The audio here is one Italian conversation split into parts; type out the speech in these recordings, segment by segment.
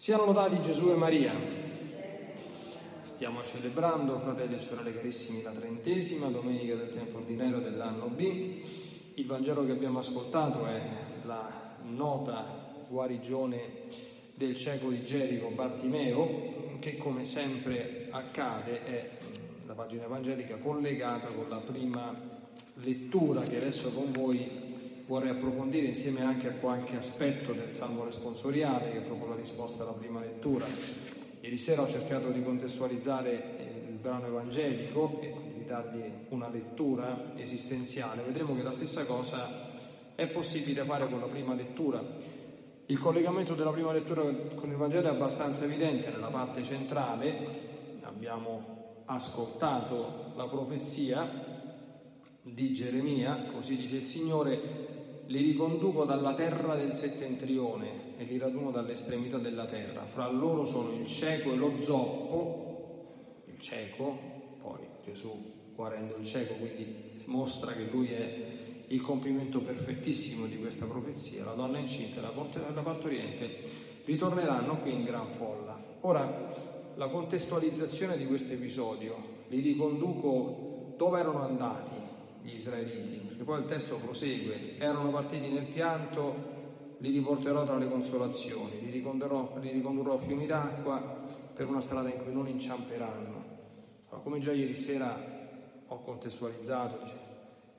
Siano lodati Gesù e Maria. Stiamo celebrando, fratelli e sorelle carissimi, la trentesima domenica del tempo ordinario dell'anno B. Il Vangelo che abbiamo ascoltato è la nota guarigione del cieco di Gerico Bartimeo, che come sempre accade è la pagina evangelica collegata con la prima lettura che adesso con voi vorrei approfondire insieme anche a qualche aspetto del Salmo responsoriale, che è proprio la risposta alla prima lettura. Ieri sera ho cercato di contestualizzare eh, il brano evangelico e di dargli una lettura esistenziale. Vedremo che la stessa cosa è possibile fare con la prima lettura. Il collegamento della prima lettura con il Vangelo è abbastanza evidente nella parte centrale. Abbiamo ascoltato la profezia di Geremia, così dice il Signore, li riconduco dalla terra del settentrione e li raduno dall'estremità della terra. Fra loro sono il cieco e lo zoppo, il cieco, poi Gesù guarendo il cieco, quindi mostra che lui è il compimento perfettissimo di questa profezia. La donna incinta e la partoriente ritorneranno qui in gran folla. Ora, la contestualizzazione di questo episodio, li riconduco dove erano andati, gli israeliti, perché poi il testo prosegue, erano partiti nel pianto, li riporterò tra le consolazioni, li ricondurrò, li ricondurrò a fiumi d'acqua per una strada in cui non inciamperanno. Allora, come già ieri sera ho contestualizzato, dice,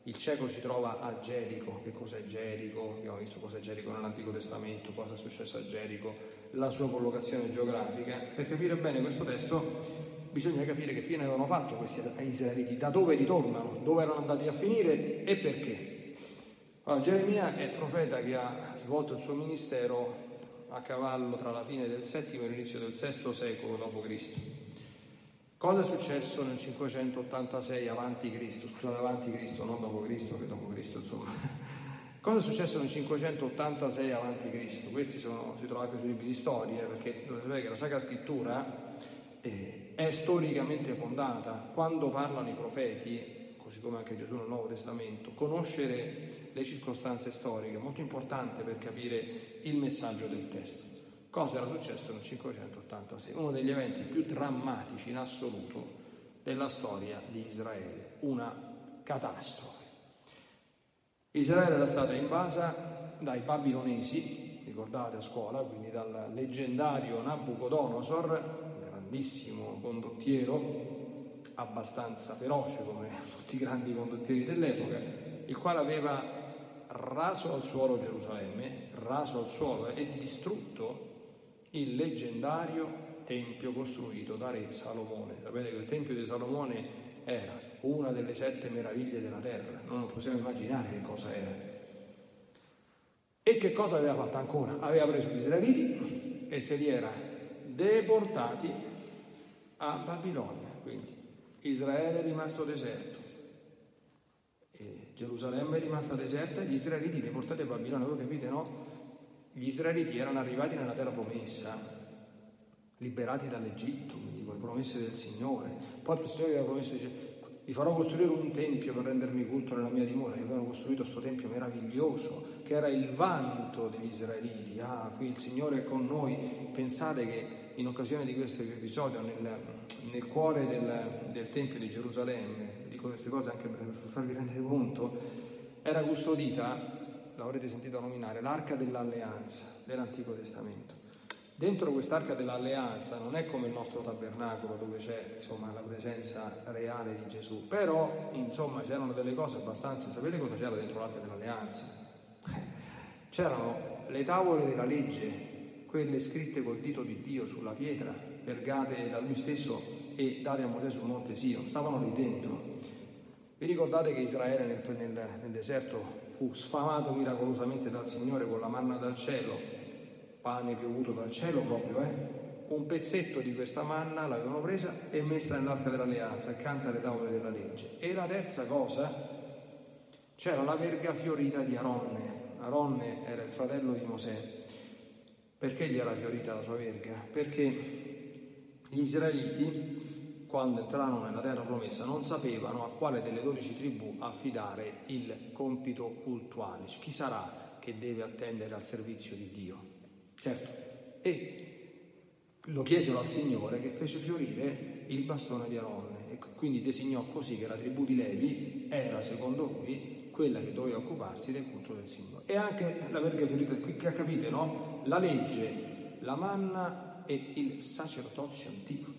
il cieco si trova a Gerico, che cos'è Gerico? Abbiamo visto cos'è Gerico nell'Antico Testamento, cosa è successo a Gerico, la sua collocazione geografica. Per capire bene questo testo bisogna capire che fine avevano fatto questi israeliti, da dove ritornano, dove erano andati a finire e perché. Allora, Geremia è il profeta che ha svolto il suo ministero a cavallo tra la fine del VII e l'inizio del VI secolo d.C. Cosa è successo nel 586 avanti Cristo? Scusate, Cristo, non Cristo, che Cristo, insomma. Cosa è successo nel 586 avanti Cristo? Questi sono, si trovano anche sui libri di storia, perché dovete sapere che la Sacra Scrittura eh, è storicamente fondata. Quando parlano i profeti, così come anche Gesù nel Nuovo Testamento, conoscere le circostanze storiche è molto importante per capire il messaggio del testo. Cosa era successo nel 586? Uno degli eventi più drammatici in assoluto della storia di Israele, una catastrofe. Israele era stata invasa dai babilonesi, ricordate a scuola, quindi dal leggendario Nabucodonosor, grandissimo condottiero, abbastanza feroce come tutti i grandi condottieri dell'epoca, il quale aveva raso al suolo Gerusalemme, raso al suolo e distrutto il leggendario tempio costruito da re Salomone. Sapete che il tempio di Salomone era una delle sette meraviglie della terra, non possiamo immaginare che cosa era. E che cosa aveva fatto ancora? Aveva preso gli israeliti e se li era deportati a Babilonia, quindi Israele è rimasto deserto, Gerusalemme è rimasta deserta e gli israeliti deportati a Babilonia, voi capite no? Gli israeliti erano arrivati nella terra promessa, liberati dall'Egitto, quindi con le promesse del Signore. Poi il Signore aveva promesso, dice, vi farò costruire un tempio per rendermi culto nella mia dimora. E avevano costruito questo tempio meraviglioso, che era il vanto degli israeliti. Ah, qui il Signore è con noi. Pensate che in occasione di questo episodio, nel, nel cuore del, del, Tempio di Gerusalemme, dico queste cose anche per, farvi rendere conto, era custodita, l'avrete sentito nominare, l'arca dell'alleanza dell'Antico Testamento. Dentro quest'arca dell'alleanza non è come il nostro tabernacolo dove c'è insomma, la presenza reale di Gesù, però insomma c'erano delle cose abbastanza, sapete cosa c'era dentro l'arca dell'alleanza? C'erano le tavole della legge quelle scritte col dito di Dio sulla pietra, vergate da lui stesso e date a Mosè sul monte Sion, stavano lì dentro. Vi ricordate che Israele nel, nel, nel deserto fu sfamato miracolosamente dal Signore con la manna dal cielo, pane piovuto dal cielo proprio, eh? Un pezzetto di questa manna l'avevano presa e messa nell'arca dell'alleanza accanto alle tavole della legge. E la terza cosa, c'era la verga fiorita di Aronne. Aronne era il fratello di Mosè perché gli era fiorita la sua verga? Perché gli israeliti, quando entrarono nella terra promessa, non sapevano a quale delle dodici tribù affidare il compito cultuale. Chi sarà che deve attendere al servizio di Dio? Certo. E lo chiesero al Signore che fece fiorire il bastone di Aronne e quindi designò così che la tribù di Levi era, secondo lui, quella che doveva occuparsi del culto del Signore. E anche la verga fiorita, qui capite, no? La legge, la manna e il sacerdozio antico.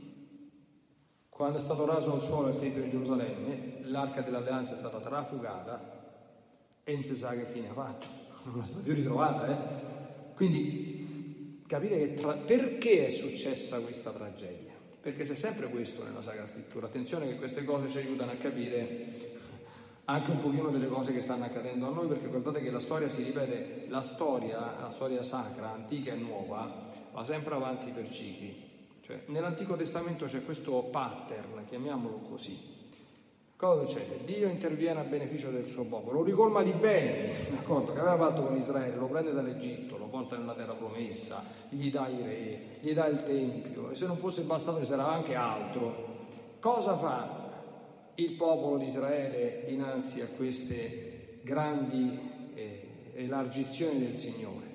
Quando è stato raso al suolo il Tempio di Gerusalemme, l'arca dell'alleanza è stata trafugata e non si sa che fine ha fatto, non la stata più ritrovata. Eh? Quindi capite che tra... perché è successa questa tragedia? Perché c'è sempre questo nella Sacra Scrittura. Attenzione che queste cose ci aiutano a capire anche un pochino delle cose che stanno accadendo a noi, perché guardate che la storia si ripete, la storia, la storia sacra, antica e nuova, va sempre avanti per cicli. Cioè, nell'Antico Testamento c'è questo pattern, chiamiamolo così, Cosa succede? Dio interviene a beneficio del suo popolo, lo ricolma di bene, d'accordo? Che aveva fatto con Israele, lo prende dall'Egitto, lo porta nella terra promessa, gli dà i re, gli dà il tempio e se non fosse bastato ci sarà anche altro. Cosa fa il popolo di Israele dinanzi a queste grandi eh, elargizioni del Signore?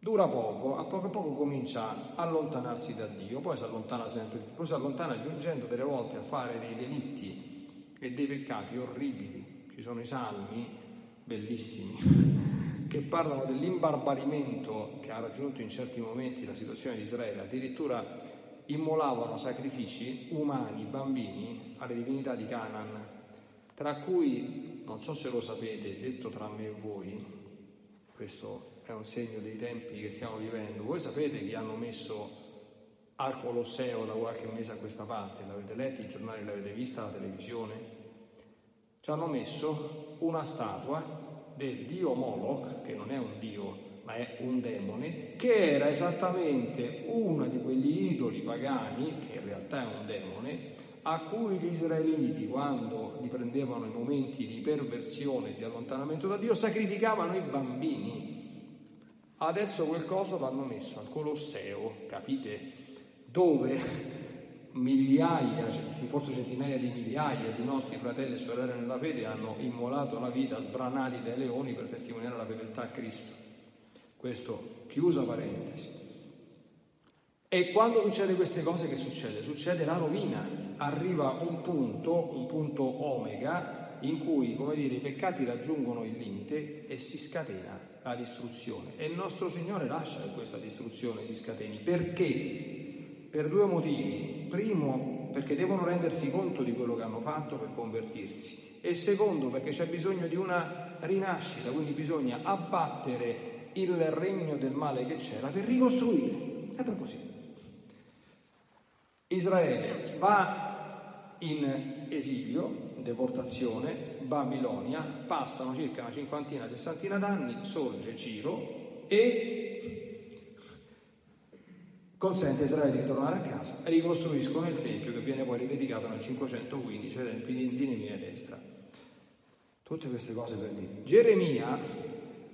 Dura poco, a poco a poco comincia a allontanarsi da Dio, poi si allontana sempre più, poi si allontana giungendo delle volte a fare dei delitti e dei peccati orribili. Ci sono i salmi bellissimi che parlano dell'imbarbarimento che ha raggiunto in certi momenti la situazione di Israele, addirittura immolavano sacrifici umani, bambini, alle divinità di Canaan, tra cui, non so se lo sapete, detto tra me e voi, questo è un segno dei tempi che stiamo vivendo, voi sapete che hanno messo al Colosseo da qualche mese a questa parte, l'avete letto, i giornali l'avete vista, la televisione, ci hanno messo una statua del dio Moloch, che non è un dio ma è un demone, che era esattamente uno di quegli idoli pagani, che in realtà è un demone, a cui gli israeliti, quando li prendevano i momenti di perversione, di allontanamento da Dio, sacrificavano i bambini. Adesso quel coso l'hanno messo al Colosseo, capite? dove migliaia, forse centinaia di migliaia di nostri fratelli e sorelle nella fede hanno immolato la vita sbranati dai leoni per testimoniare la fedeltà a Cristo. Questo chiusa parentesi. E quando succede queste cose che succede? Succede la rovina, arriva un punto, un punto omega, in cui, come dire, i peccati raggiungono il limite e si scatena la distruzione. E il nostro Signore lascia che questa distruzione si scateni. Perché? per due motivi. Primo, perché devono rendersi conto di quello che hanno fatto per convertirsi. E secondo, perché c'è bisogno di una rinascita, quindi bisogna abbattere il regno del male che c'era per ricostruire. È proprio così. Israele va in esilio, deportazione, Babilonia, passano circa una cinquantina, sessantina d'anni, sorge Ciro e consente a Israele di ritornare a casa ricostruiscono il Tempio che viene poi ridedicato nel 515 ai tempi di, Nemia ed Estra. Tutte queste cose per dire. Geremia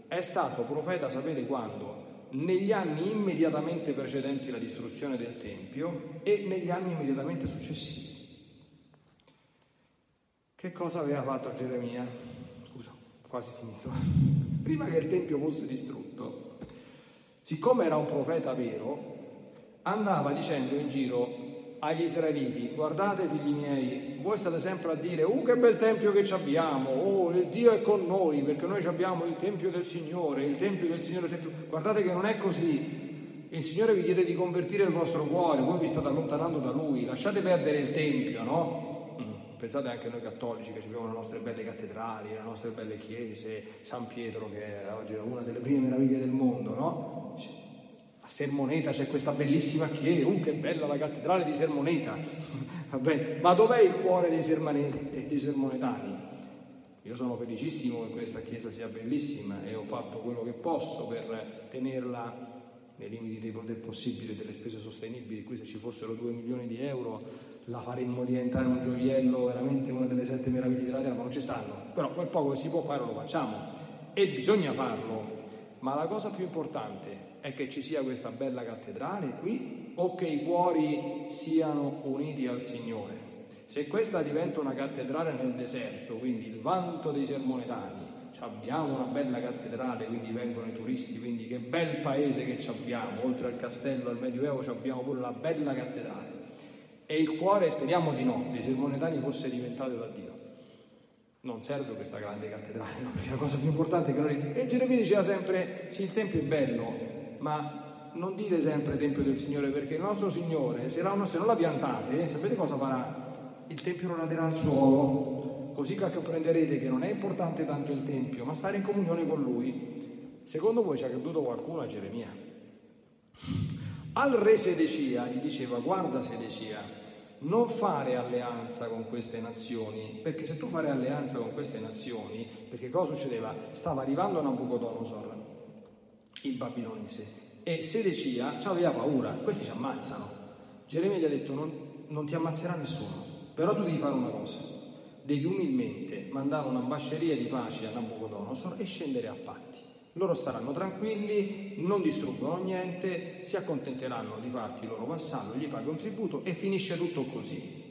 è stato profeta, sapete quando? Negli anni immediatamente precedenti la distruzione del Tempio e negli anni immediatamente successivi. Che cosa aveva fatto Geremia? Scusa, quasi finito. Prima che il Tempio fosse distrutto, siccome era un profeta vero, andava dicendo in giro agli israeliti, guardate figli miei, voi state sempre a dire, uh che bel tempio che abbiamo, oh Dio è con noi perché noi abbiamo il tempio del Signore, il tempio del Signore, tempio... guardate che non è così, il Signore vi chiede di convertire il vostro cuore, voi vi state allontanando da Lui, lasciate perdere il tempio, no? Mm, pensate anche noi cattolici che abbiamo le nostre belle cattedrali, le nostre belle chiese, San Pietro che oggi è una delle prime meraviglie del mondo, no? A Sermoneta c'è questa bellissima chiesa, uh che bella la cattedrale di Sermoneta, va bene, ma dov'è il cuore dei, sermaneti, dei sermonetani? Io sono felicissimo che questa chiesa sia bellissima e ho fatto quello che posso per tenerla nei limiti del possibile, delle spese sostenibili, qui se ci fossero 2 milioni di euro la faremmo diventare un gioiello, veramente una delle sette meraviglie della terra, ma non ci stanno. Però quel poco che si può fare lo facciamo e bisogna farlo. Ma la cosa più importante è che ci sia questa bella cattedrale qui o che i cuori siano uniti al Signore. Se questa diventa una cattedrale nel deserto, quindi il vanto dei sermonetani, abbiamo una bella cattedrale, quindi vengono i turisti, quindi che bel paese che abbiamo, oltre al castello al Medioevo abbiamo pure una bella cattedrale. E il cuore, speriamo di no, dei sermonetani fosse diventato da Dio. Non serve questa grande cattedrale, no? perché la cosa più importante è che noi... E Geremia diceva sempre, sì, il Tempio è bello, ma non dite sempre Tempio del Signore, perché il nostro Signore, se, la, se non la piantate, sapete cosa farà? Il Tempio non raderà al suolo, così comprenderete che non è importante tanto il Tempio, ma stare in comunione con Lui. Secondo voi ci ha creduto qualcuno a Geremia? Al re Sedecia gli diceva, guarda Sedecia, non fare alleanza con queste nazioni, perché se tu fare alleanza con queste nazioni, perché cosa succedeva? Stava arrivando Nabucodonosor, il babilonese, e Sedecia aveva paura, questi ci ammazzano. Geremia gli ha detto non, non ti ammazzerà nessuno, però tu devi fare una cosa, devi umilmente mandare un'ambasceria di pace a Nabucodonosor e scendere a patti. Loro staranno tranquilli, non distruggono niente, si accontenteranno di farti il loro vassallo, gli paghi un tributo e finisce tutto così.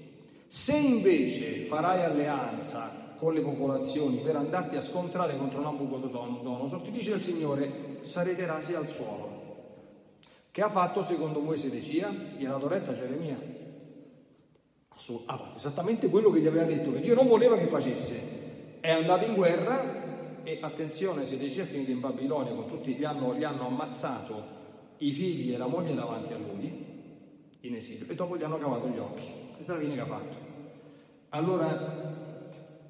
Se invece farai alleanza con le popolazioni per andarti a scontrare contro Nabucodonosor, ti dice il Signore, sarete rasi al suolo. Che ha fatto secondo voi Sedecia? Gli ha dato retta Geremia. Ha fatto esattamente quello che gli aveva detto che Dio non voleva che facesse. È andato in guerra e attenzione, Sedeci è finito in Babilonia, con tutti, gli hanno, gli hanno ammazzato i figli e la moglie davanti a lui, in esilio, e dopo gli hanno cavato gli occhi. Questa è la fine che ha fatto. Allora,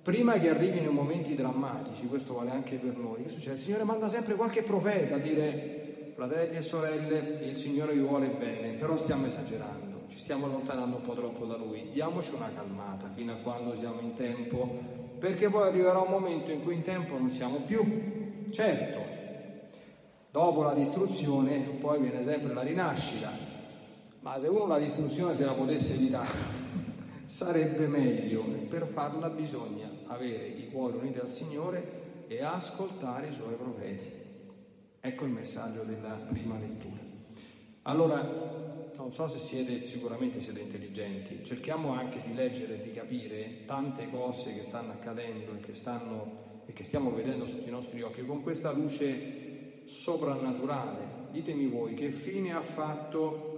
prima che arrivino i momenti drammatici, questo vale anche per noi, che succede? Il Signore manda sempre qualche profeta a dire, fratelli e sorelle, il Signore vi vuole bene, però stiamo esagerando, ci stiamo allontanando un po' troppo da Lui, diamoci una calmata fino a quando siamo in tempo perché poi arriverà un momento in cui in tempo non siamo più. Certo, dopo la distruzione poi viene sempre la rinascita, ma se uno la distruzione se la potesse evitare sarebbe meglio e per farla bisogna avere i cuori uniti al Signore e ascoltare i suoi profeti. Ecco il messaggio della prima lettura. Allora, non so se siete, sicuramente siete intelligenti, cerchiamo anche di leggere e di capire tante cose che stanno accadendo e che, stanno, e che stiamo vedendo sotto i nostri occhi con questa luce soprannaturale. Ditemi voi che fine ha fatto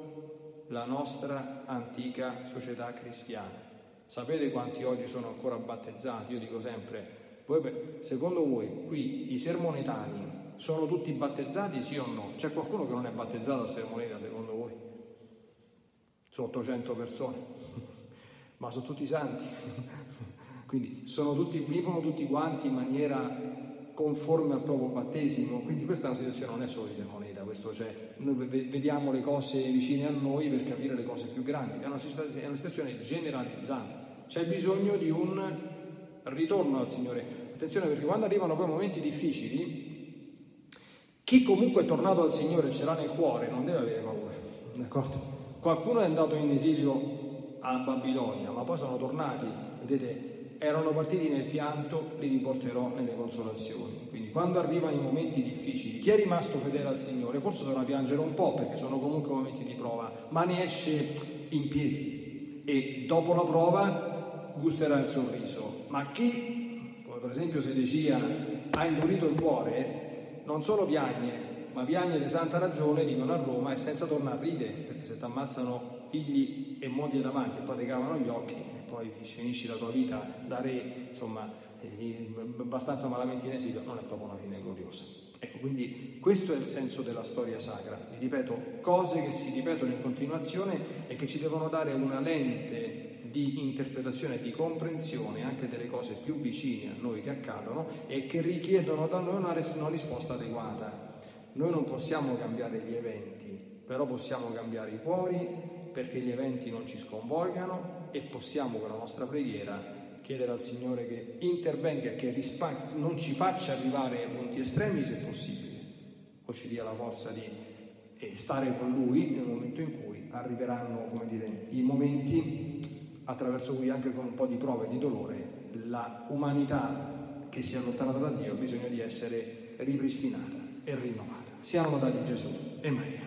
la nostra antica società cristiana. Sapete quanti oggi sono ancora battezzati? Io dico sempre, voi, secondo voi qui i sermonetani sono tutti battezzati sì o no? C'è qualcuno che non è battezzato a sermoneta secondo voi? sono 800 persone, ma sono tutti santi. Quindi tutti, vivono tutti quanti in maniera conforme al proprio battesimo. Quindi questa è una situazione, non è solo di Sermoneta, questo c'è. Noi vediamo le cose vicine a noi per capire le cose più grandi. È una, è una situazione generalizzata. C'è bisogno di un ritorno al Signore. Attenzione perché quando arrivano poi momenti difficili, chi comunque è tornato al Signore ce l'ha nel cuore, non deve avere paura, d'accordo? Qualcuno è andato in esilio a Babilonia, ma poi sono tornati, vedete, erano partiti nel pianto, li riporterò nelle consolazioni. Quindi quando arrivano i momenti difficili, chi è rimasto fedele al Signore forse dovrà piangere un po' perché sono comunque momenti di prova, ma ne esce in piedi e dopo la prova gusterà il sorriso. Ma chi, come per esempio Sedecia, ha indurito il cuore, non solo piagne, ma piagne di santa ragione, dicono a Roma, e senza tornare a ridere, perché se ti ammazzano figli e moglie davanti e poi ti cavano gli occhi e poi finisci la tua vita da re, insomma, eh, abbastanza malamente in esilio, non è proprio una fine gloriosa. Ecco, quindi questo è il senso della storia sacra. Vi ripeto, cose che si ripetono in continuazione e che ci devono dare una lente di interpretazione di comprensione anche delle cose più vicine a noi che accadono e che richiedono da noi una, una risposta adeguata. Noi non possiamo cambiare gli eventi, però possiamo cambiare i cuori perché gli eventi non ci sconvolgano e possiamo con la nostra preghiera chiedere al Signore che intervenga che rispa- non ci faccia arrivare ai punti estremi se possibile, o ci dia la forza di eh, stare con Lui nel momento in cui arriveranno come dire, i momenti attraverso cui anche con un po' di prova e di dolore la umanità che si è allontanata da Dio ha bisogno di essere ripristinata e rinnovata. Siano lodati Gesù e Maria.